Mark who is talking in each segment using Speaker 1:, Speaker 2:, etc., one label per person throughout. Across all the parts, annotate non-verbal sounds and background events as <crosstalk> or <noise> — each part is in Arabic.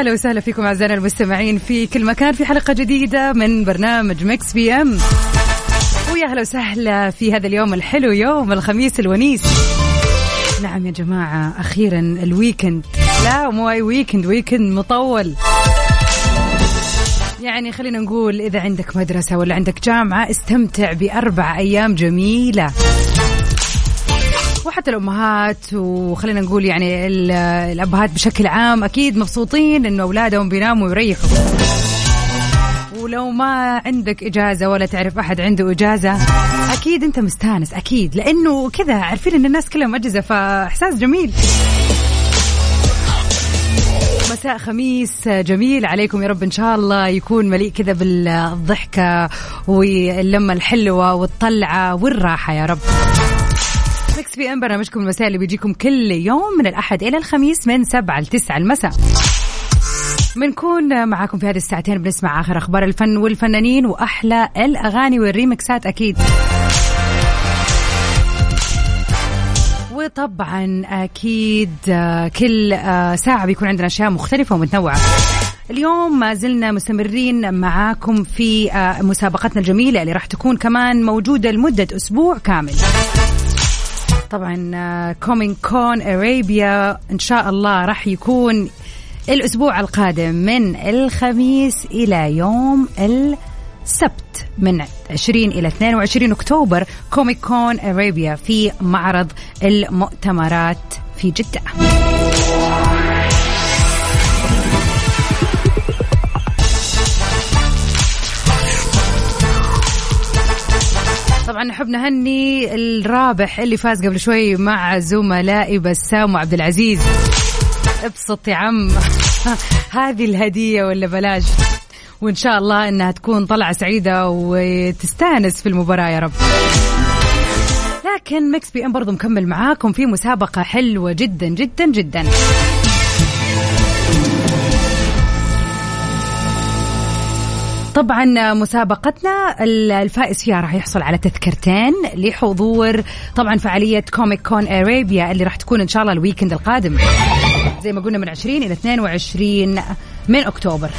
Speaker 1: ويا هلا وسهلا فيكم أعزائنا المستمعين في كل مكان في حلقة جديدة من برنامج مكس بي إم. ويا هلا وسهلا في هذا اليوم الحلو يوم الخميس الونيس. نعم يا جماعة أخيرا الويكند. لا مو أي ويكند ويكند مطول. يعني خلينا نقول إذا عندك مدرسة ولا عندك جامعة استمتع بأربع أيام جميلة. وحتى الأمهات وخلينا نقول يعني ال- الأبهات بشكل عام أكيد مبسوطين إنه أولادهم بيناموا ويريحوا. ولو ما عندك إجازة ولا تعرف أحد عنده إجازة أكيد أنت مستانس أكيد. لأنه كذا عارفين إن الناس كلهم اجازه فإحساس جميل. مساء خميس جميل عليكم يا رب إن شاء الله يكون مليء كذا بالضحكة واللمة الحلوة والطلعة والراحة يا رب. Mix PM برنامجكم المساء اللي بيجيكم كل يوم من الأحد إلى الخميس من 7 ل 9 المساء. بنكون معاكم في هذه الساعتين بنسمع آخر أخبار الفن والفنانين وأحلى الأغاني والريمكسات أكيد. وطبعا أكيد كل ساعة بيكون عندنا أشياء مختلفة ومتنوعة. اليوم ما زلنا مستمرين معاكم في مسابقتنا الجميلة اللي راح تكون كمان موجودة لمدة أسبوع كامل. طبعا Comic Con Arabia إن شاء الله راح يكون الأسبوع القادم من الخميس إلى يوم السبت من 20 إلى 22 أكتوبر Comic Con Arabia في معرض المؤتمرات في جدة. طبعا نحب نهني الرابح اللي فاز قبل شوي مع زملائي بسام وعبد العزيز. ابسط يا عم. <laughs> هذه الهدية ولا بلاش. وإن شاء الله إنها تكون طلعة سعيدة وتستانس في المباراة يا رب. لكن Mix PM برضو مكمل معاكم في مسابقة حلوة جدا جدا جدا. طبعا مسابقتنا الفائز فيها راح يحصل على تذكرتين لحضور طبعا فعالية Comic Con Arabia اللي راح تكون إن شاء الله ال weekend القادم. زي ما قلنا من 20 إلى 22 من أكتوبر.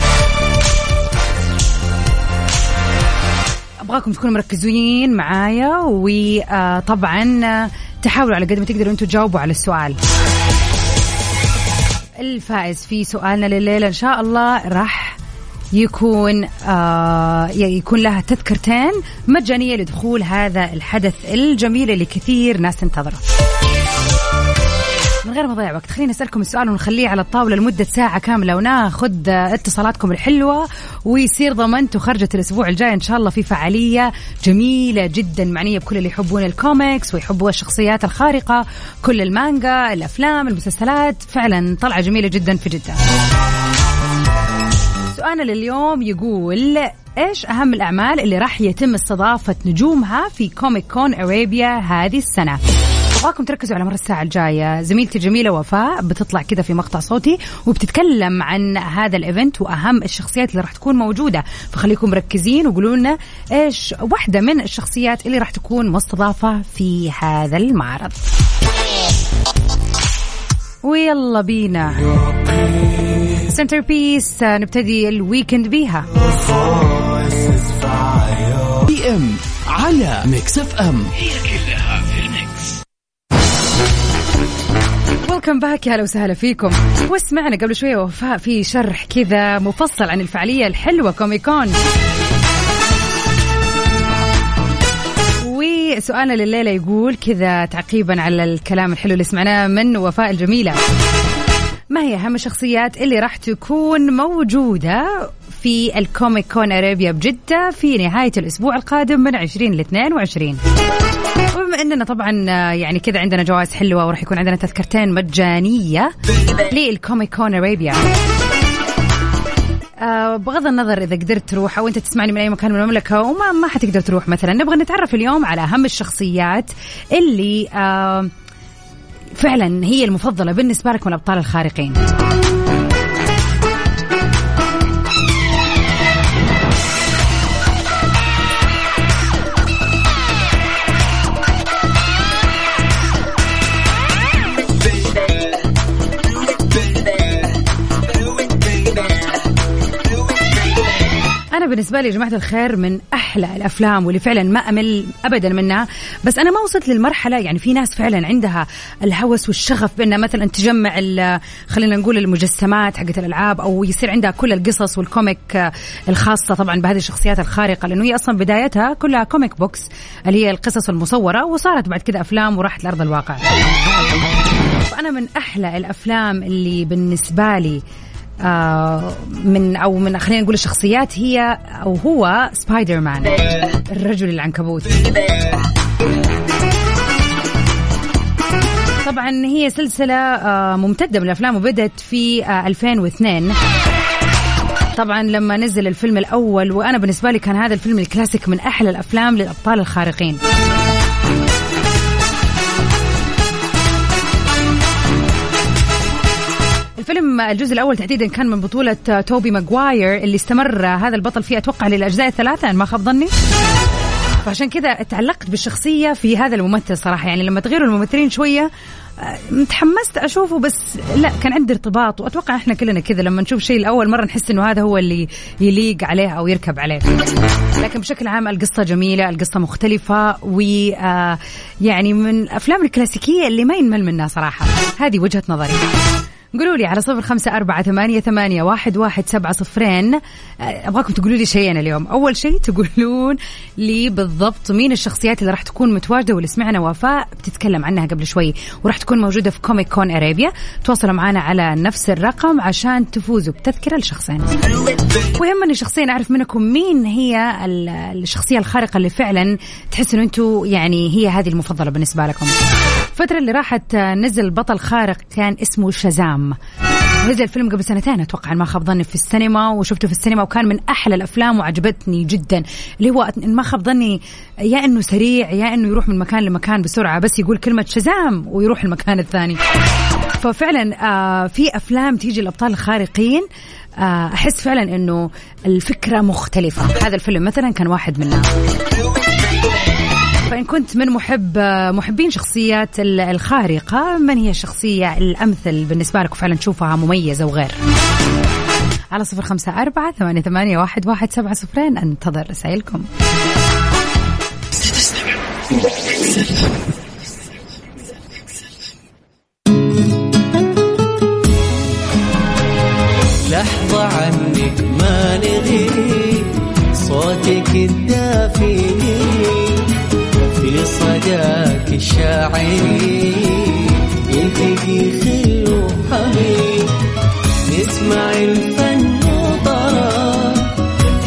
Speaker 1: أبغاكم تكونوا مركزين معايا وطبعا تحاولوا على قد ما تقدروا أنتم تجاوبوا على السؤال. الفائز في سؤالنا لليلة إن شاء الله راح يكون آه يكون لها تذكرتين مجانية لدخول هذا الحدث الجميل اللي كثير ناس تنتظره. من غير ما أضيع وقت خليني أسألكم السؤال ونخليه على الطاولة لمدة ساعة كاملة وناخذ اتصالاتكم الحلوة ويصير ضمنت وخرجة الأسبوع الجاي إن شاء الله في فعالية جميلة جدا معنية بكل اللي يحبون الكوميكس ويحبوا الشخصيات الخارقة كل المانجا الأفلام المسلسلات فعلا طلعة جميلة جدا في جدة سؤالنا لليوم يقول إيش أهم الأعمال اللي راح يتم استضافة نجومها في Comic Con Arabia هذه السنة؟ أبغاكم تركزوا على مر الساعة الجاية. زميلتي الجميلة وفاء بتطلع كذا في مقطع صوتي وبتتكلم عن هذا ال event وأهم الشخصيات اللي راح تكون موجودة. فخليكم مركزين وقولوا لنا إيش واحدة من الشخصيات اللي راح تكون مستضافة في هذا المعرض. ويلا بينا. سنتر بيس نبتدي ال weekend
Speaker 2: بيها. PM على Mix FM. هي كلها في ال
Speaker 1: mix welcome back يا هلا وسهلا فيكم. واسمعنا قبل شوية وفاء في شرح كذا مفصل عن الفعالية الحلوة Comic Con وسؤالنا لليلة يقول كذا تعقيبا على الكلام الحلو اللي سمعناه من وفاء الجميلة. ما هي أهم الشخصيات اللي راح تكون موجودة في ال Comic Con Arabia بجدة في نهاية الأسبوع القادم من 20 ل 22 وبما أننا طبعا يعني كذا عندنا جوائز حلوة وراح يكون عندنا تذكرتين مجانية لل Comic Con Arabia آه بغض النظر إذا قدرت تروح أو أنت تسمعني من أي مكان من المملكة وما ما حتقدر تروح مثلا نبغى نتعرف اليوم على أهم الشخصيات اللي آه فعلا هي المفضلة بالنسبة لك من الأبطال الخارقين. بالنسبة لي يا جماعة الخير من أحلى الأفلام واللي فعلا ما أمل ابدا منها. بس أنا ما وصلت للمرحلة يعني في ناس فعلا عندها الهوس والشغف بأنها مثلا تجمع خلينا نقول المجسمات حقت الألعاب أو يصير عندها كل القصص وال comic الخاصة طبعا بهذه الشخصيات الخارقة لأنه هي أصلا بدايتها كلها comic books اللي هي القصص المصورة وصارت بعد كذا أفلام وراحت لأرض الواقع. فانا من أحلى الأفلام اللي بالنسبة لي آه من أو من خلينا نقول الشخصيات هي أو هو سبايدر مان الرجل العنكبوت. طبعا هي سلسلة آه ممتدة من الأفلام وبدت في آه 2002 طبعا لما نزل الفيلم الأول وأنا بالنسبة لي كان هذا الفيلم الكلاسيك من أحلى الأفلام للأبطال الخارقين. الفيلم الجزء الأول تحديدا كان من بطولة توبي ماجواير اللي استمر هذا البطل فيه أتوقع للأجزاء الثلاثة ان ما خاب ظني. فعشان كذا تعلقت بالشخصية في هذا الممثل صراحة. يعني لما تغيروا الممثلين شوية متحمست أشوفه بس لا كان عندي ارتباط. وأتوقع إحنا كلنا كذا لما نشوف شيء لاول مرة نحس إنه هذا هو اللي يليق عليه أو يركب عليه. لكن بشكل عام القصة جميلة القصة مختلفة و يعني من الافلام الكلاسيكية اللي ما ينمل منها صراحة. هذه وجهة نظري. قولوا لي على صفر خمسة أربعة ثمانية, ثمانية واحد, واحد سبعة صفرين. أبغاكم تقولوا لي شيئين اليوم. أول شيء تقولون لي بالضبط مين الشخصيات اللي راح تكون متواجدة واللي سمعنا وفاء بتتكلم عنها قبل شوي وراح تكون موجودة في كوميك كون أرابيا تواصلوا معنا على نفس الرقم عشان تفوزوا بتذكرة لشخصين. ويهمني شخصيا أعرف منكم مين هي الشخصية الخارقة اللي فعلا تحس أنه أنتم يعني هي هذه المفضلة بالنسبة لكم. الفترة اللي راحت نزل بطل خارق كان اسمه شازام. نزل الفيلم قبل سنتين أتوقع ما خاب ظني في السينما وشفته في السينما وكان من أحلى الأفلام وعجبتني جدا. اللي هو ما خاب ظني يا إنه سريع يا إنه يروح من مكان لمكان بسرعة بس يقول كلمة شزام ويروح المكان الثاني. ففعلا آه في أفلام تيجي الابطال الخارقين آه أحس فعلا إنه الفكرة مختلفة. هذا الفيلم مثلا كان واحد منها. فإن كنت من محب محبين شخصيات الخارقة من هي الشخصية الأمثل بالنسبة لك وفعلا تشوفها مميزة وغير؟ على صفر خمسة أربعة ثمانية, ثمانية واحد, واحد سبعة صفرين أنتظر رسائلكم.
Speaker 3: الشاعري يلتقي خل وحبيب نسمع الفن وطرب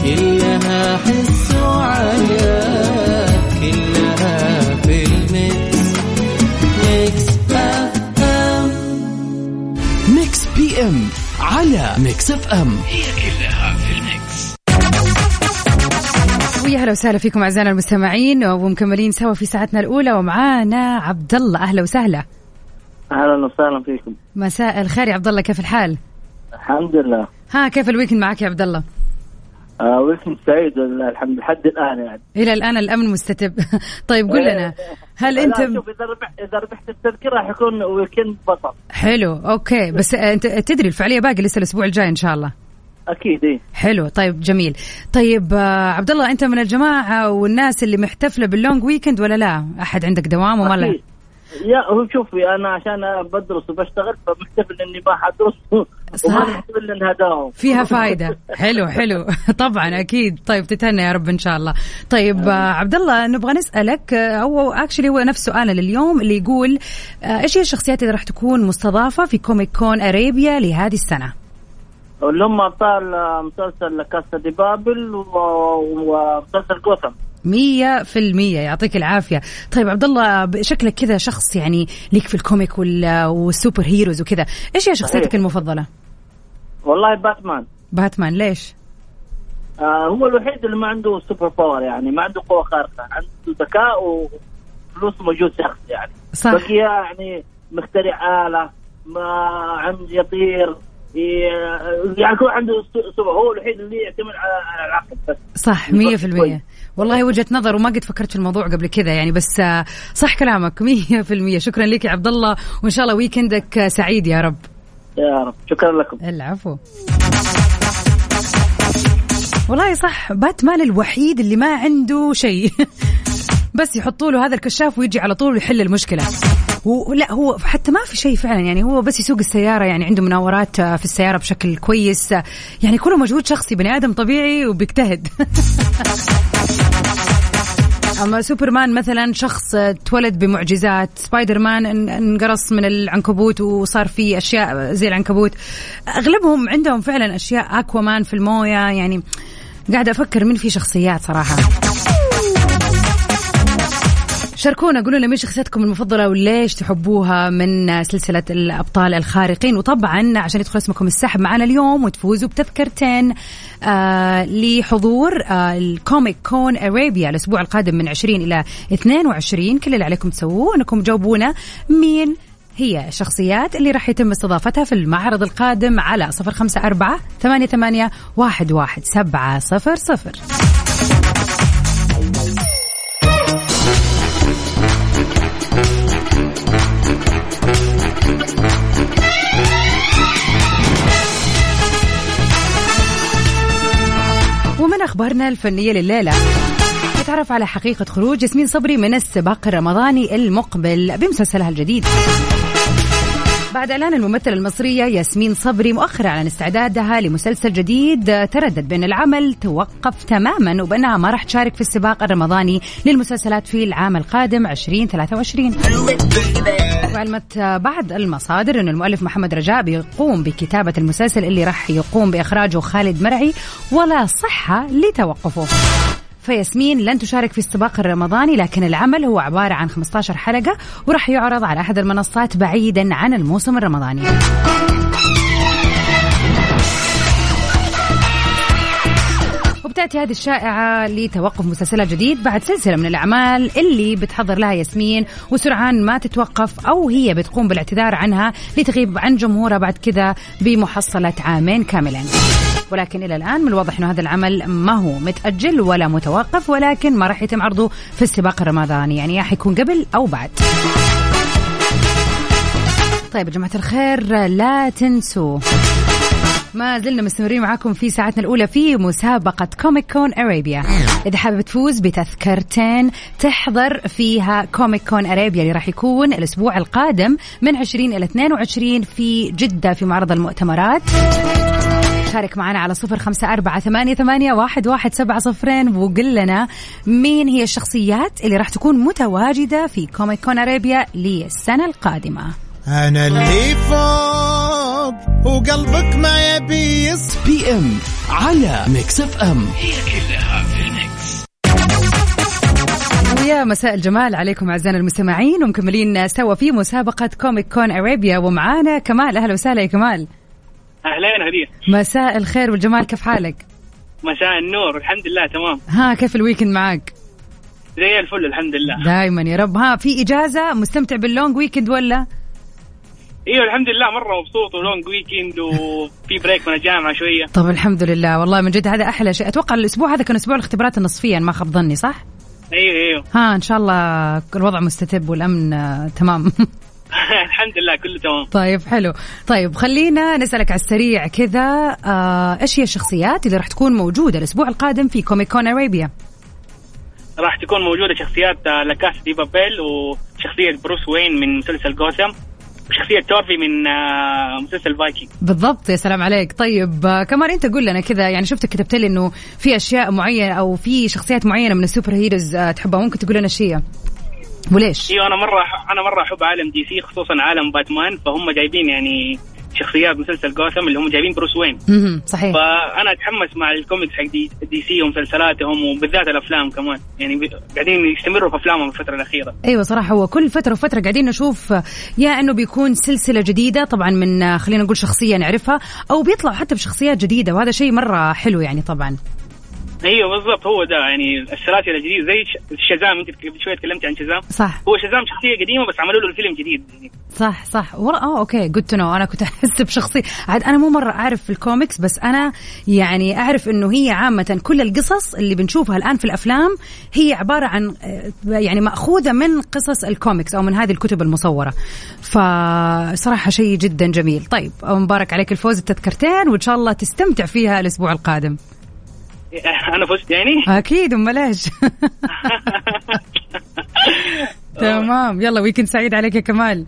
Speaker 3: كلها حس وعياء كلها في الميكس ميكس أف أم.
Speaker 2: ميكس بي إم على ميكس أف أم. هي
Speaker 1: وسهلا فيكم أعزائنا المستمعين ومكملين سوا في ساعتنا الأولى ومعانا عبد الله أهلا وسهلا.
Speaker 4: أهلا وسهلا فيكم.
Speaker 1: مساء الخير يا عبد الله كيف الحال؟
Speaker 4: الحمد لله.
Speaker 1: ها كيف ال weekend معك يا عبد الله؟
Speaker 4: آه weekend سعيد الحمد لحد الآن يعني.
Speaker 1: إلى الآن الأمن مستتب. <laughs> طيب قول لنا هل انت
Speaker 4: شوف إذا ربحت إذا ربحت التذكرة راح يكون weekend بطل.
Speaker 1: حلو okay. بس انت تدري الفعاليه باقي لسه الأسبوع الجاي إن شاء الله.
Speaker 4: أكيد إيه.
Speaker 1: حلو طيب جميل. طيب آه عبد الله أنت من الجماعة والناس اللي محتفلة بال long weekend ولا لا؟ أحد عندك دوام وما لا؟
Speaker 4: يا هو شوفي أنا عشان بدرس وبشتغل فمحتفل إني ما حدرس. <laughs> وما محتفل إنها داوم
Speaker 1: فيها فائده حلو حلو. <laughs> طبعا أكيد. طيب تتهنى يا رب إن شاء الله. طيب آه عبد الله نبغى نسألك أو actually هو نفس سؤالنا لليوم اللي يقول آه إيش هي الشخصيات اللي راح تكون مستضافة في Comic Con Arabia لهذه السنة؟
Speaker 4: اللي هم ابطال مسلسل كاسا دي بابيل ومسلسل جوثم.
Speaker 1: مية في المية. يعطيك العافية. طيب عبد الله شكلك كذا شخص يعني ليك في ال comic وال- وال super heroes وكذا إيش هي شخصيتك
Speaker 4: صحيح.
Speaker 1: المفضلة؟
Speaker 4: والله باتمان.
Speaker 1: باتمان. ليش؟
Speaker 4: آه هو الوحيد اللي ما عنده super power يعني ما عنده قوة خارقة. عنده ذكاء وفلوس موجود شخص يعني.
Speaker 1: صح.
Speaker 4: بقية يعني مخترع آلة ما عنده يطير. يعني هو عنده هو الوحيد اللي يعتمد على العقل بس.
Speaker 1: صح مية في المية. والله وجهة نظر وما قد فكرت في الموضوع قبل كذا يعني بس آه، صح كلامك مية في المية. شكرا لك يا عبد الله وإن شاء الله ويكندك آه، سعيد يا رب.
Speaker 4: يا رب. شكرا لكم.
Speaker 1: العفو. والله صح باتمان الوحيد اللي ما عنده شيء. <laughs> بس يحطوا له هذا الكشاف ويجي على طول ويحل المشكلة. ولا هو حتى ما في شيء فعلا يعني هو بس يسوق السيارة يعني عنده مناورات آه، في السيارة بشكل كويس آه، يعني كله مجهود شخصي بني آدم طبيعي وبيجتهد. <laughs> أما سوبرمان مثلا شخص آه، اتولد بمعجزات سبايدر مان إن- انقرص من العنكبوت وصار في أشياء زي العنكبوت. أغلبهم عندهم فعلا أشياء أكوامان في الموية يعني قاعدة أفكر من في شخصيات صراحة. شاركونا قولوا لنا مين شخصيتكم المفضلة وليش تحبوها من سلسلة الأبطال الخارقين. وطبعا عشان يدخل اسمكم السحب معنا اليوم وتفوزوا بتذكرتين آه لحضور آه الكوميك كون أرابيا الأسبوع القادم من 20 إلى 22 كل اللي عليكم تسووه أنكم تجاوبونا مين هي الشخصيات اللي راح يتم استضافتها في المعرض القادم على صفر خمسة أربعة ثمانية ثمانية واحد واحد سبعة صفر صفر. أخبارنا الفنية لليلة. نتعرف على حقيقة خروج ياسمين صبري من السباق الرمضاني المقبل بمسلسلها الجديد. بعد إعلان الممثله المصرية ياسمين صبري مؤخرا عن استعدادها لمسلسل جديد تردد بأن العمل توقف تماما وبأنها ما راح تشارك في السباق الرمضاني للمسلسلات في العام القادم 2023 وعلمت بعض المصادر أن المؤلف محمد رجاء بيقوم بكتابة المسلسل اللي راح يقوم بإخراجه خالد مرعي ولا صحة لتوقفه. فياسمين لن تشارك في السباق الرمضاني لكن العمل هو عبارة عن 15 حلقة وراح يعرض على أحد المنصات بعيدا عن الموسم الرمضاني. وبتأتي هذه الشائعة لتوقف مسلسلها الجديد بعد سلسلة من الأعمال اللي بتحضر لها ياسمين وسرعان ما تتوقف أو هي بتقوم بالاعتذار عنها لتغيب عن جمهورها بعد كذا بمحصلة عامين كاملين. ولكن إلى الآن من الواضح أنه هذا العمل ما هو متأجل ولا متوقف ولكن ما راح يتم عرضه في السباق الرمضاني. يعني يا حيكون قبل أو بعد. طيب يا جماعة الخير لا تنسوا ما زلنا مستمرين معاكم في ساعتنا الأولى في مسابقة Comic Con Arabia إذا حابب تفوز بتذكرتين تحضر فيها Comic Con Arabia اللي راح يكون الأسبوع القادم من 20 إلى 22 في جدة في معرض المؤتمرات. شارك معنا على صفر خمسة أربعة ثمانية, ثمانية واحد, واحد سبعة صفرين وقل لنا مين هي الشخصيات اللي راح تكون متواجدة في Comic Con Arabia للسنة القادمة.
Speaker 5: أنا اللي فوق وقلبك ما يبي يصفى
Speaker 2: PM على Mix FM.
Speaker 1: ويا مساء الجمال عليكم أعزائنا المستمعين ومكملين سوا في مسابقة Comic Con Arabia ومعانا كمال. أهلا وسهلا يا كمال.
Speaker 6: أهلين هدية.
Speaker 1: مساء الخير والجمال كيف حالك؟
Speaker 6: مساء النور الحمد لله تمام.
Speaker 1: ها كيف ال weekend معك؟
Speaker 6: زي الفل الحمد لله.
Speaker 1: دائما يا رب. ها في إجازة؟ مستمتع بال long weekend ولا؟
Speaker 6: أيوه الحمد لله مرة مبسوط و long weekend وفي break من الجامعة شوية.
Speaker 1: طب الحمد لله والله من جد هذا أحلى شيء. أتوقع الأسبوع هذا كان أسبوع الاختبارات النصفية ما خاب ظني صح؟
Speaker 6: أيوه أيوه
Speaker 1: ها إن شاء الله الوضع مستتب والأمن آه، تمام. <laughs>
Speaker 6: الحمد لله كله تمام.
Speaker 1: طيب حلو. طيب خلينا نسألك على السريع كذا آه، إيش هي الشخصيات اللي راح تكون موجودة الأسبوع القادم في Comic Con Arabia
Speaker 6: راح تكون موجودة شخصيات آه، لاكاس دي بابيل وشخصية بروس وين من مسلسل جوثم وشخصية تورفي من آه، مسلسل فايكنج.
Speaker 1: بالضبط يا سلام عليك. طيب آه، كمان انت قول لنا كذا يعني شفتك كتبت لي إنه في أشياء معينة أو في شخصيات معينة من ال super heroes آه، تحبها ممكن تقول لنا هي وليش؟
Speaker 6: أيوه أنا مرة أنا مرة أحب عالم DC خصوصا عالم باتمان فهم جايبين يعني شخصيات مسلسل جوثم اللي هم جايبين بروس وين.
Speaker 1: صحيح.
Speaker 6: فأنا أتحمس مع الكوميكس حق D, DC ومسلسلاتهم وبالذات الأفلام كمان. يعني قاعدين يستمروا في أفلامهم الفترة الأخيرة.
Speaker 1: أيوه صراحة هو كل فترة وفترة قاعدين نشوف يا إنه بيكون سلسلة جديدة طبعا من خلينا نقول شخصية نعرفها أو بيطلعوا حتى بشخصيات جديدة وهذا شيء مرة حلو يعني طبعا.
Speaker 6: أيوه بالضبط هو ده. يعني السلاسل الجديده زي ش- شازام انت قبل شوية تكلمتي عن شازام.
Speaker 1: صح.
Speaker 6: هو شازام شخصية قديمة بس عملوا له الفيلم جديد.
Speaker 1: صح صح. ورا آه okay. good to know أنا كنت <laughs> أحس بشخصية. عاد أنا مو مرة أعرف في الكوميكس بس أنا يعني أعرف إنه هي عامة كل القصص اللي بنشوفها الآن في الأفلام هي عبارة عن آه، يعني مأخوذة من قصص الكوميكس أو من هذه الكتب المصورة. فصراحة شيء جدا جميل. طيب مبارك عليك الفوز التذكرتين وإن شاء الله تستمتع فيها الأسبوع القادم. <laughs>
Speaker 6: أنا فزت يعني؟
Speaker 1: أكيد امال إيش <laughs> تمام. يلا ويكند سعيد عليك يا كمال.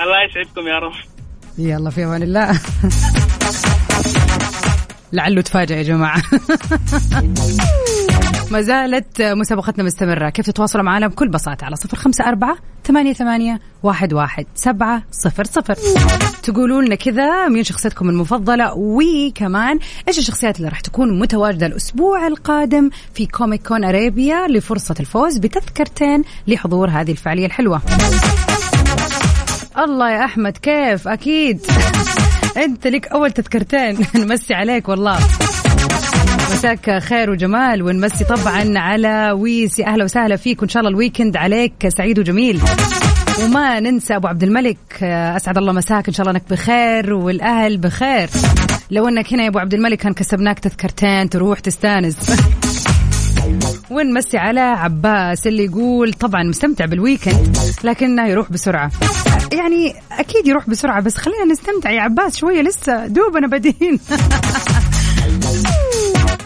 Speaker 6: الله يسعدكم يا رب.
Speaker 1: يلا في أمان الله. لعله تفاجئ يا جماعة. <laughs> ما زالت مسابقتنا مستمرة. كيف تتواصلوا معنا؟ بكل بساطة على صفر خمسة أربعة ثمانية, ثمانية واحد, واحد سبعة صفر صفر. تقولوا لنا كذا مين شخصيتكم المفضلة؟ وكمان إيش الشخصيات اللي راح تكون متواجدة الأسبوع القادم في Comic Con Arabia لفرصة الفوز بتذكرتين لحضور هذه الفعالية الحلوة؟ الله يا أحمد كيف؟ أكيد. أنت لك أول تذكرتين. <laughs> نمسي عليك والله. مساك خير وجمال ونمسي طبعا على ويسي. أهلا وسهلا فيك وإن شاء الله ال weekend عليك سعيد وجميل. وما ننسى أبو عبد الملك أسعد الله مساك إن شاء الله أنك بخير والأهل بخير. لو أنك هنا يا أبو عبد الملك كان كسبناك تذكرتين تروح تستانس. ونمسي على عباس اللي يقول طبعا مستمتع بالويكند لكنه يروح بسرعة. يعني أكيد يروح بسرعة بس خلينا نستمتع يا عباس شوية لسه دوبنا بادين <laughs>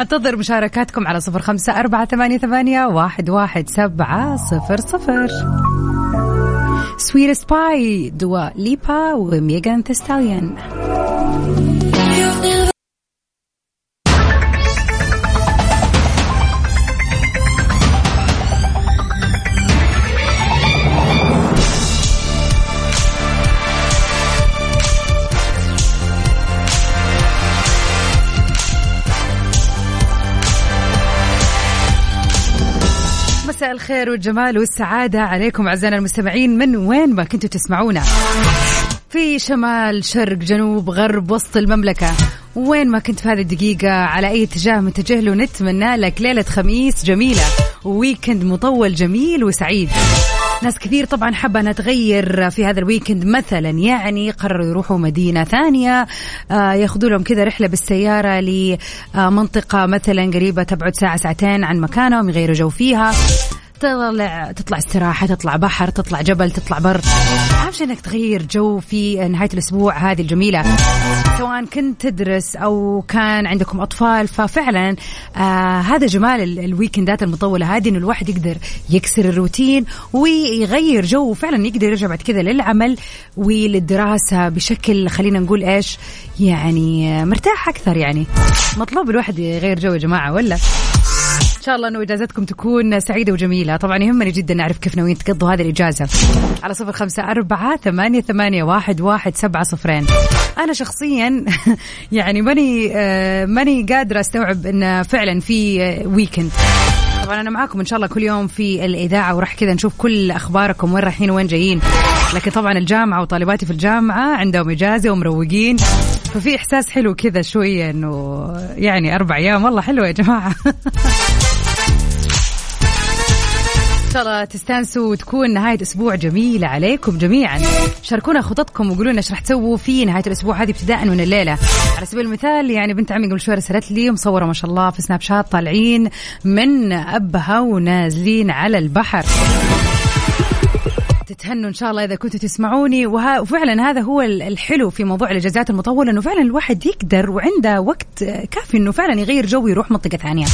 Speaker 1: أنتظر مشاركاتكم على صفر خمسة أربعة ثمانية, ثمانية واحد, واحد سبعة صفر صفر. سويت سباي دوا ليبا وميغان تستاليان الخير والجمال والسعادة. عليكم أعزائنا المستمعين من وين ما كنتوا تسمعونا. في شمال شرق جنوب غرب وسط المملكة. وين ما كنت في هذه الدقيقة على أي اتجاه متجه له نتمنى لك ليلة خميس جميلة. و weekend مطول جميل وسعيد. ناس كثير طبعا حابة أنها تغير في هذا ال weekend. مثلا يعني قرروا يروحوا مدينة ثانية آه ياخذوا لهم كذا رحلة بالسيارة لمنطقة مثلا قريبة تبعد ساعة ساعتين عن مكانهم يغيروا جو فيها. تطلع تطلع استراحة تطلع بحر تطلع جبل تطلع بر. أهم شيء إنك تغير جو في نهاية الأسبوع هذه الجميلة. سواء كنت تدرس أو كان عندكم أطفال ففعلا آه هذا جمال ال- الويكندات المطولة هذه إنه الواحد يقدر يكسر الروتين ويغير جو وفعلا يقدر يرجع بعد كذا للعمل وللدراسة بشكل خلينا نقول إيش؟ يعني مرتاح أكثر يعني. مطلوب الواحد يغير جو يا جماعة ولا؟ شاء الله إنه إجازتكم تكون سعيدة وجميلة. طبعا يهمني جدا نعرف كيف ناويين تقضوا هذه الإجازة. على صفر خمسة أربعة ثمانية, ثمانية واحد, واحد سبعة صفرين. أنا شخصيا <laughs> يعني ماني آه، ماني قادرة أستوعب إن فعلا في آه، ويكند طبعا أنا معاكم إن شاء الله كل يوم في الإذاعة وراح كذا نشوف كل أخباركم وين رايحين وين جايين. لكن طبعا الجامعة وطالباتي في الجامعة عندهم إجازة ومروقين. ففي إحساس حلو كذا شوية إنه يعني أربع أيام. والله حلوة يا جماعة. <laughs> الله تستانسوا وتكون نهاية أسبوع جميلة عليكم جميعا. شاركونا خططكم وقولوا لنا إيش راح تسووا في نهاية الأسبوع هذه ابتداء من الليلة. على سبيل المثال يعني بنت عمي قبل شوي رسلت لي مصورة ما شاء الله في سناب شات طالعين من أبها ونازلين على البحر. تتهنوا إن شاء الله إذا كنتوا تسمعوني. وفعلا هذا هو ال- الحلو في موضوع الإجازات المطولة إنه فعلا الواحد يقدر وعنده وقت كافي إنه فعلا يغير جو ويروح منطقة ثانية.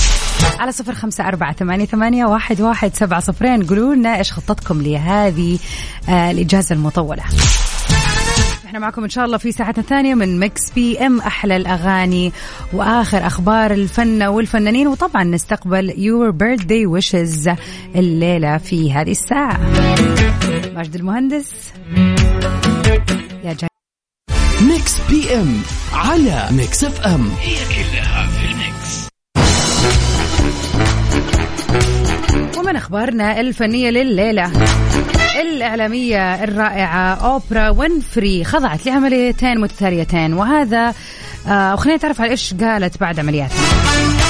Speaker 1: على صفر خمسة أربعة ثمانية, ثمانية واحد, واحد سبعة صفرين. قولوا لنا إيش خطتكم لهذه آه الإجازة المطولة. إحنا معكم إن شاء الله في ساعتنا الثانية من Mix PM أحلى الأغاني وآخر أخبار الفن والفنانين وطبعا نستقبل your birthday wishes الليلة في هذه الساعة. ماجد المهندس. يا جاي.
Speaker 2: Mix PM على Mix FM. هي كلها في ال mix.
Speaker 1: ومن أخبارنا الفنية لليلة. الإعلامية الرائعة أوبرا وينفري خضعت لعمليتين متتاليتين وهذا آه وخلينا نتعرف على إيش قالت بعد عملياتها.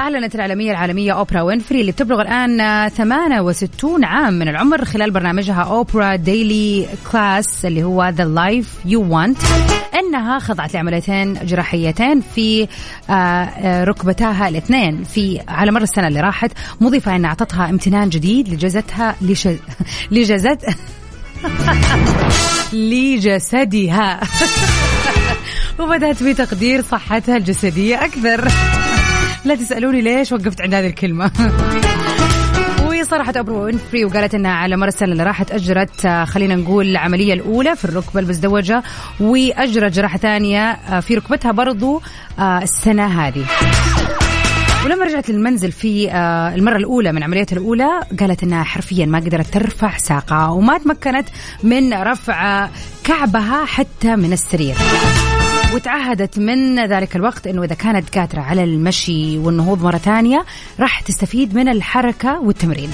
Speaker 1: أعلنت الإعلامية العالمية أوبرا وينفري اللي بتبلغ الآن 68 عام من العمر خلال برنامجها Oprah Daily class اللي هو The Life You Want أنها خضعت لعمليتين جراحيتين في آه، آه، ركبتاها الاثنين في على مر السنة اللي راحت مضيفة أن أعطتها امتنان جديد لجزتها. لجزت <laughs> لجسدها <laughs> وبدأت بتقدير صحتها الجسدية أكثر لا تسألوني ليش وقفت عند هذه الكلمة. <laughs> صرحت أوبرا وينفري وقالت إنها على مر السنة اللي راحت أجرت آه، خلينا نقول العملية الأولى في الركبة المزدوجة وأجرت جراحة ثانية آه، في ركبتها برضو آه، السنة هذه. ولما رجعت للمنزل في المرة الأولى من عمليتها الأولى قالت أنها حرفيا ما قدرت ترفع ساقها وما تمكنت من رفع كعبها حتى من السرير. وتعهدت من ذلك الوقت إنه إذا كانت قادرة على المشي والنهوض مرة ثانية راح تستفيد من الحركة والتمرين.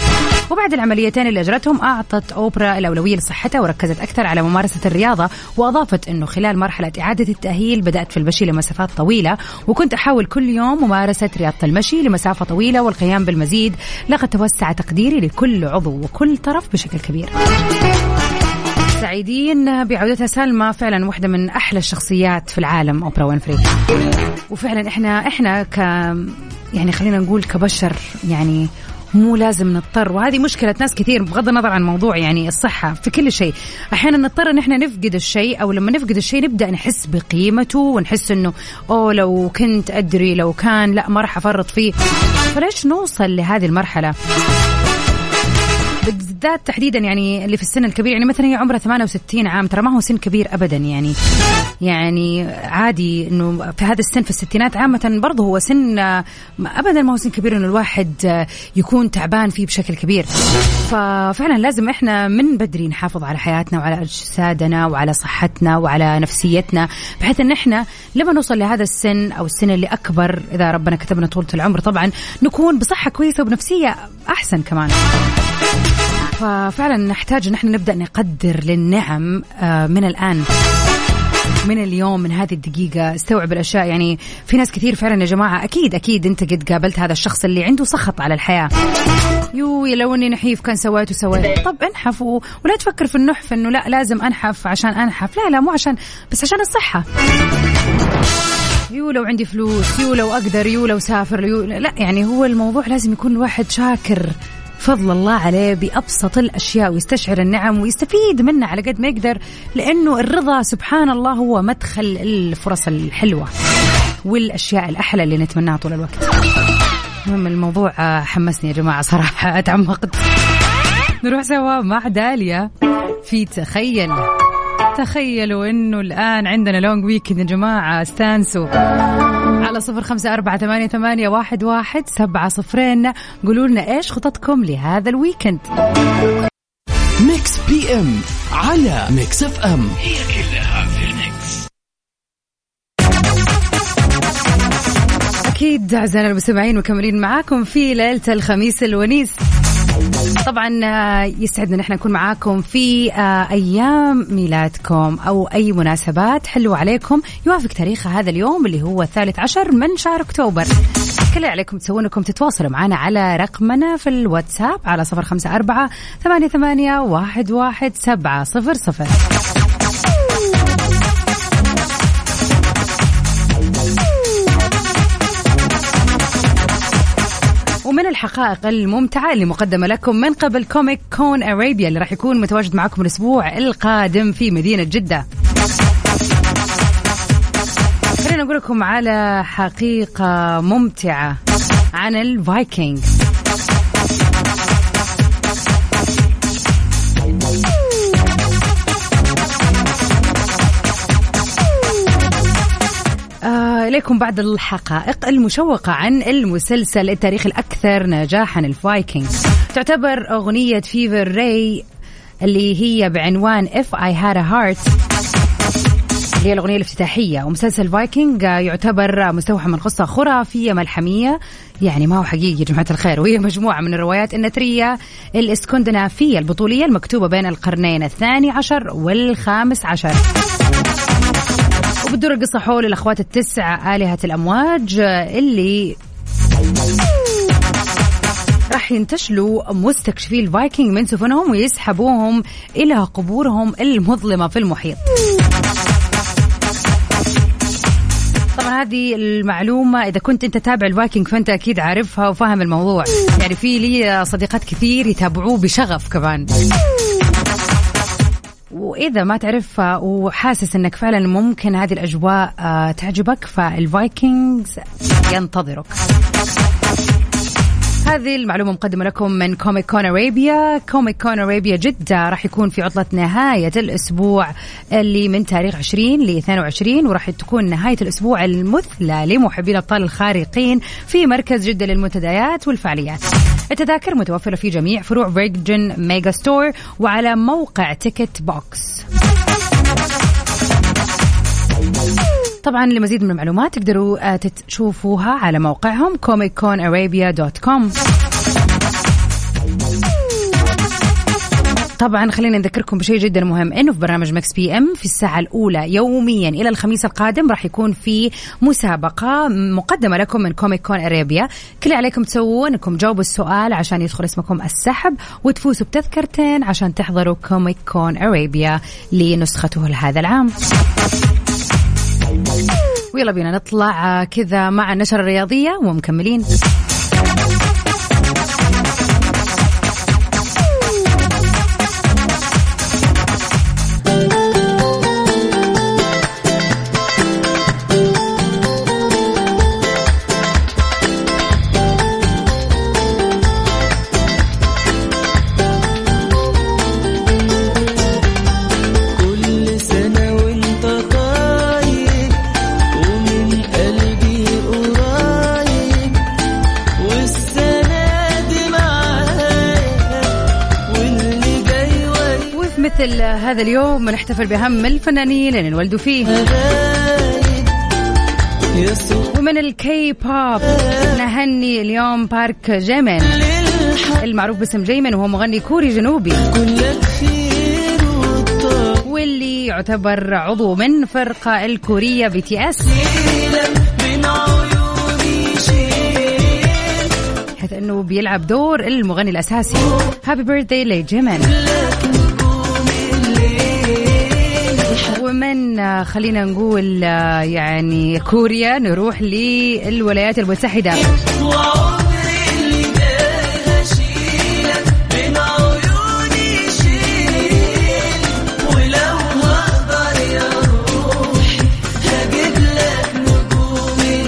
Speaker 1: وبعد العمليتين اللي أجرتهم أعطت أوبرا الأولوية لصحتها وركزت أكثر على ممارسة الرياضة وأضافت إنه خلال مرحلة إعادة التأهيل بدأت في المشي لمسافات طويلة وكنت أحاول كل يوم ممارسة رياضة المشي لمسافة طويلة والقيام بالمزيد لقد توسع تقديري لكل عضو وكل طرف بشكل كبير. سعيدين بعودتها سلمى فعلا واحدة من أحلى الشخصيات في العالم أوبرا وينفري. وفعلا إحنا إحنا ك يعني خلينا نقول كبشر يعني مو لازم نضطر. وهذه مشكلة ناس كثير بغض النظر عن موضوع يعني الصحة في كل شيء. أحيانا نضطر إن إحنا نفقد الشيء أو لما نفقد الشيء نبدأ نحس بقيمته ونحس إنه أوه لو كنت أدري لو كان لا ما راح أفرط فيه. فليش نوصل لهذه المرحلة؟ بالذات تحديدا يعني اللي في السن الكبير يعني مثلا هي عمرها 68 عام ترى ما هو سن كبير ابدا يعني. يعني عادي إنه في هذا السن في الستينات عامة برضه هو سن ابدا ما هو سن كبير إنه الواحد يكون تعبان فيه بشكل كبير. ففعلا لازم إحنا من بدري نحافظ على حياتنا وعلى أجسادنا وعلى صحتنا وعلى نفسيتنا بحيث إن إحنا لما نوصل لهذا السن أو السن اللي أكبر إذا ربنا كتبنا طولة العمر طبعا نكون بصحة كويسة وبنفسية أحسن كمان. ففعلا نحتاج إن إحنا نبدأ نقدر للنعم آه، من الآن من اليوم من هذه الدقيقة. استوعب الأشياء. يعني في ناس كثير فعلا يا جماعة أكيد أكيد أنت قد قابلت هذا الشخص اللي عنده سخط على الحياة. يو لو إني نحيف كان سويت وسويت. طب انحف. ولا تفكر في النحف إنه لا لازم أنحف عشان أنحف. لا لا مو عشان بس عشان الصحة. يو لو عندي فلوس يو لو أقدر يو لو سافر يو لا يعني هو الموضوع لازم يكون الواحد شاكر. فضل الله عليه بأبسط الأشياء ويستشعر النعم ويستفيد منها على قد ما يقدر لأنه الرضا سبحان الله هو مدخل الفرص الحلوة والأشياء الأحلى اللي نتمناها طول الوقت. المهم الموضوع حمسني يا جماعة صراحة أتعمقت. نروح سوا مع داليا. في تخيل تخيلوا إنه الآن عندنا long weekend يا جماعة استانسوا. على صفر خمسة أربعة ثمانية, ثمانية واحد, واحد سبعة صفرين. قولوا لنا إيش خططكم لهذا ال
Speaker 2: weekend. Mix PM على Mix FM. هي كلها في ال mix.
Speaker 1: أكيد أعزائنا المستمعين مكملين معاكم في ليلة الخميس الونيس. طبعا آه، يسعدنا نحن نكون معاكم في آه، أيام ميلادكم أو أي مناسبات. حلوة عليكم. يوافق تاريخ هذا اليوم اللي هو الثالث عشر من شهر أكتوبر. كل اللي عليكم تسوون انكم تتواصلوا معنا على رقمنا في الواتساب على صفر خمسة أربعة ثمانية ثمانية واحد واحد سبعة صفر صفر. الحقائق الممتعة اللي مقدمة لكم من قبل كوميك كون أرابيا اللي راح يكون متواجد معكم الأسبوع القادم في مدينة جدة. خلينا نقول لكم على حقيقة ممتعة عن الفايكنج إليكم بعض الحقائق المشوقة عن المسلسل التاريخي الأكثر نجاحا الفايكنج تعتبر أغنية Fever Ray اللي هي بعنوان If I Had a Heart. هي الأغنية الافتتاحية. ومسلسل فايكنج يعتبر مستوحى من قصة خرافية ملحمية. يعني ما هو حقيقي يا جماعة الخير. وهي مجموعة من الروايات النثرية الإسكندنافية البطولية المكتوبة بين القرنين الثاني عشر والخامس عشر. وبتدور القصة حول الأخوات التسع آلهة الأمواج اللي راح ينتشلوا مستكشفي الفايكنج من سفنهم ويسحبوهم إلى قبورهم المظلمة في المحيط. طبعا هذه المعلومة إذا كنت أنت تابع الفايكنج فأنت أكيد عارفها وفاهم الموضوع. يعني في لي صديقات كثير يتابعوه بشغف كمان. وإذا ما تعرفها وحاسس إنك فعلا ممكن هذه الأجواء آه، تعجبك فال Vikings ينتظرك. هذه المعلومة مقدمة لكم من Comic Con Arabia، Comic Con Arabia جدة راح يكون في عطلة نهاية الأسبوع اللي من تاريخ 20 ل 22 وراح تكون نهاية الأسبوع المثلى لمحبي الأبطال الخارقين في مركز جدة للمنتديات والفعاليات. التذاكر متوفرة في جميع فروع Virgin Megastore وعلى موقع Ticketbox. طبعا لمزيد من المعلومات تقدروا آه، تشوفوها على موقعهم comicconarabia.com طبعا خلينا نذكركم بشيء جدا مهم إنه في برنامج Mix PM في الساعة الأولى يوميا إلى الخميس القادم راح يكون في مسابقة مقدمة لكم من Comic Con Arabia كل اللي عليكم تسووه إنكم تجاوبوا السؤال عشان يدخل اسمكم السحب وتفوزوا بتذكرتين عشان تحضروا Comic Con Arabia لنسخته لهذا العام. ويلا بينا نطلع كذا مع النشرة الرياضية ومكملين. هذا اليوم نحتفل بأهم الفنانين اللي انولدوا فيه. ومن الكي بوب نهني اليوم بارك جيمن المعروف باسم جيمن وهو مغني كوري جنوبي. واللي يعتبر عضو من فرقة الكورية
Speaker 3: BTS
Speaker 1: حيث إنه بيلعب دور المغني الأساسي. هابي بيرثدي لجيمن ومن آه، خلينا نقول آه، يعني كوريا نروح للولايات المتحدة.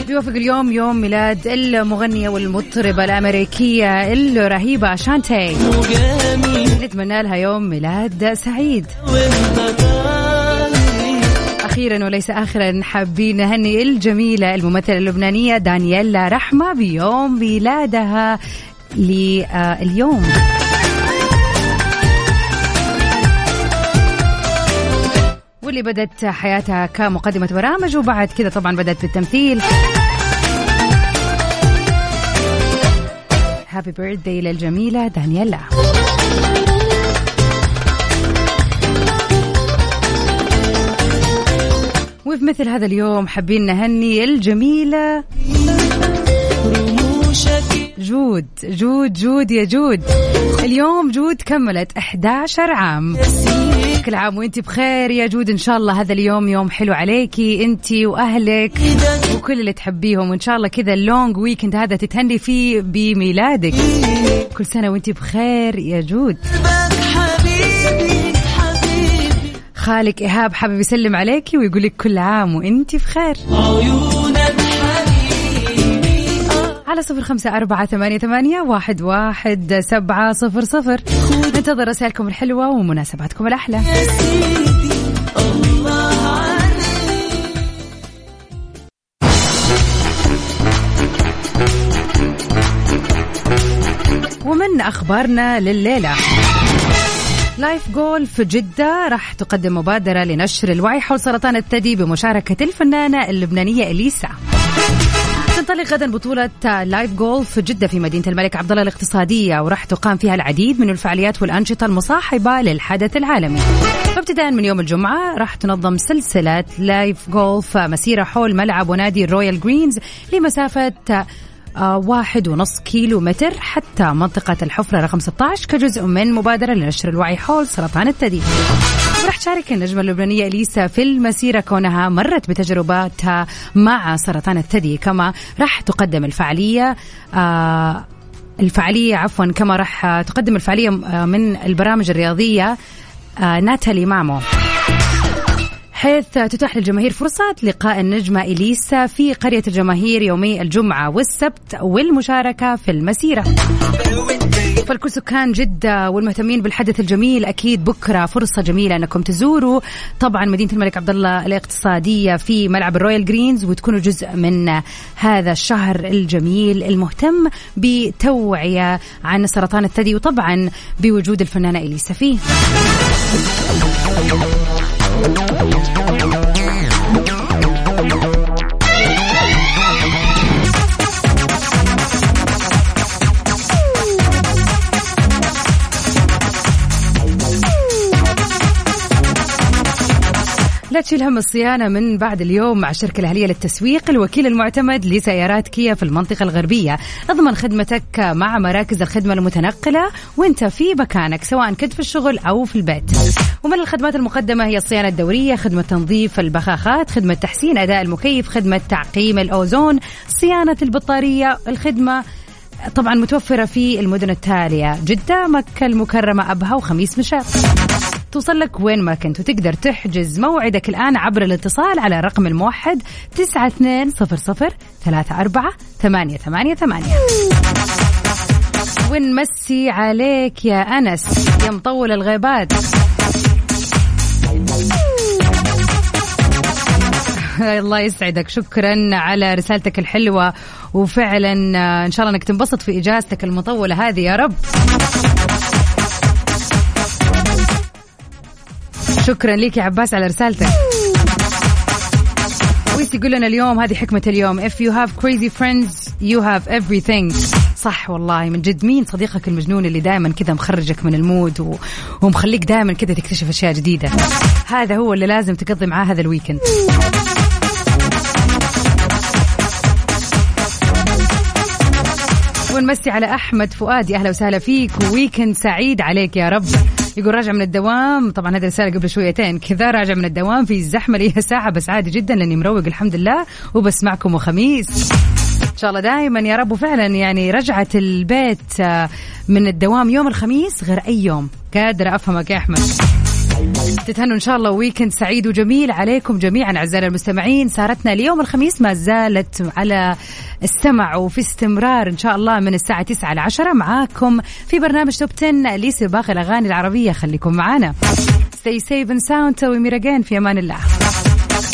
Speaker 1: بيوافق اليوم يوم ميلاد المغنية والمطربة الأمريكية الرهيبة شانتي نتمنى لها يوم ميلاد سعيد. أخيرا وليس آخرا حابين نهني الجميلة الممثلة اللبنانية دانييلا رحمة بيوم ميلادها لليوم. واللي بدت حياتها كمقدمة برامج وبعد كذا طبعا بدأت بالتمثيل. happy birthday للجميلة دانييلا. وفي مثل هذا اليوم حابين نهني الجميلة. جود جود جود يا جود. اليوم جود كملت 11 عام. كل عام وأنت بخير يا جود. إن شاء الله هذا اليوم يوم حلو عليكي أنت وأهلك وكل اللي تحبيهم. وإن شاء الله كذا ال long weekend هذا تتهني فيه بميلادك. كل سنة وأنت بخير يا جود.
Speaker 3: حبيبي
Speaker 1: خالك إيهاب حابب يسلم عليكي ويقول لك كل عام وانت بخير على صفر خمسة أربعة ثمانية, ثمانية واحد, واحد سبعة صفر صفر. ننتظر رسائلكم الحلوة ومناسباتكم الأحلى.
Speaker 3: عليك
Speaker 1: ومن أخبارنا لليلة. لايف جولف جدة راح تقدم مبادرة لنشر الوعي حول سرطان الثدي بمشاركة الفنانة اللبنانية إليسا تنطلق غدا بطولة لايف جولف جدة في مدينة الملك عبد الله الاقتصادية وراح تقام فيها العديد من الفعاليات والأنشطة المصاحبة للحدث العالمي. فابتداء من يوم الجمعة راح تنظم سلسلة لايف جولف مسيرة حول ملعب ونادي الرويال جرينز لمسافة واحد ونص كيلو متر حتى منطقة الحفرة رقم 16 كجزء من مبادرة لنشر الوعي حول سرطان الثدي. وراح تشارك النجمة اللبنانية إليسا في المسيرة كونها مرت بتجرباتها مع سرطان الثدي. كما راح تقدم الفعالية آه الفعالية عفوا كما راح تقدم الفعالية آه، من البرامج الرياضية آه ناتالي مامو. حيث تتاح للجماهير فرصة لقاء النجمة إليسا في قرية الجماهير يومي الجمعة والسبت والمشاركة في المسيرة. فالكل سكان جدة والمهتمين بالحدث الجميل أكيد بكرة فرصة جميلة أنكم تزوروا. طبعا مدينة الملك عبد الله الاقتصادية في ملعب الرويال جرينز وتكونوا جزء من هذا الشهر الجميل المهتم بتوعية عن سرطان الثدي وطبعا بوجود الفنانة إليسا فيه. Thank. لا تشيل هم الصيانة من بعد اليوم مع الشركة الأهلية للتسويق. الوكيل المعتمد لسيارات كيا في المنطقة الغربية. أضمن خدمتك مع مراكز الخدمة المتنقلة وانت في مكانك سواء كنت في الشغل أو في البيت. ومن الخدمات المقدمة هي الصيانة الدورية خدمة تنظيف البخاخات خدمة تحسين أداء المكيف خدمة تعقيم الأوزون صيانة البطارية الخدمة طبعا متوفرة في المدن التالية. جدة مكة المكرمة أبها وخميس مشاط. توصل لك وين ما كنت وتقدر تحجز موعدك الآن عبر الاتصال على الرقم الموحد تسعة اثنين صفر صفر ثلاثة أربعة ثمانية ثمانية ثمانية. ونمسي عليك يا أنس؟ يا مطول الغيبات. الله يسعدك شكرا على رسالتك الحلوة. وفعلا آه، إن شاء الله أنك تنبسط في إجازتك المطولة هذه يا رب. شكرا لك يا عباس على رسالتك. وايش يقول لنا اليوم؟ هذه حكمة اليوم. If you have crazy friends you have everything. صح والله. من جد مين صديقك المجنون اللي دائما كذا مخرجك من ال mood و... ومخليك دائما كذا تكتشف أشياء جديدة؟ هذا هو اللي لازم تقضي معاه هذا ال weekend. ونمسي على أحمد فؤاد يا أهلا وسهلا فيك. و weekend سعيد عليك يا رب. يقول راجع من الدوام. طبعا هذه رسالة قبل شويتين. كذا راجع من الدوام في الزحمة لي ساعة بس عادي جدا لأني مروق الحمد لله وبسمعكم وخميس. إن شاء الله دائما يا رب وفعلا يعني رجعه البيت آه، من الدوام يوم الخميس غير أي يوم. قادرة أفهمك يا أحمد. تتهنوا إن شاء الله ويكند سعيد وجميل عليكم جميعا أعزائنا المستمعين. سارتنا اليوم الخميس ما زالت على السمع وفي استمرار إن شاء الله من الساعة 9 ل 10 معاكم في برنامج توب 10 لسباق الأغاني العربية. خليكم معانا. Stay safe and sound. توي ميراجين في أمان الله.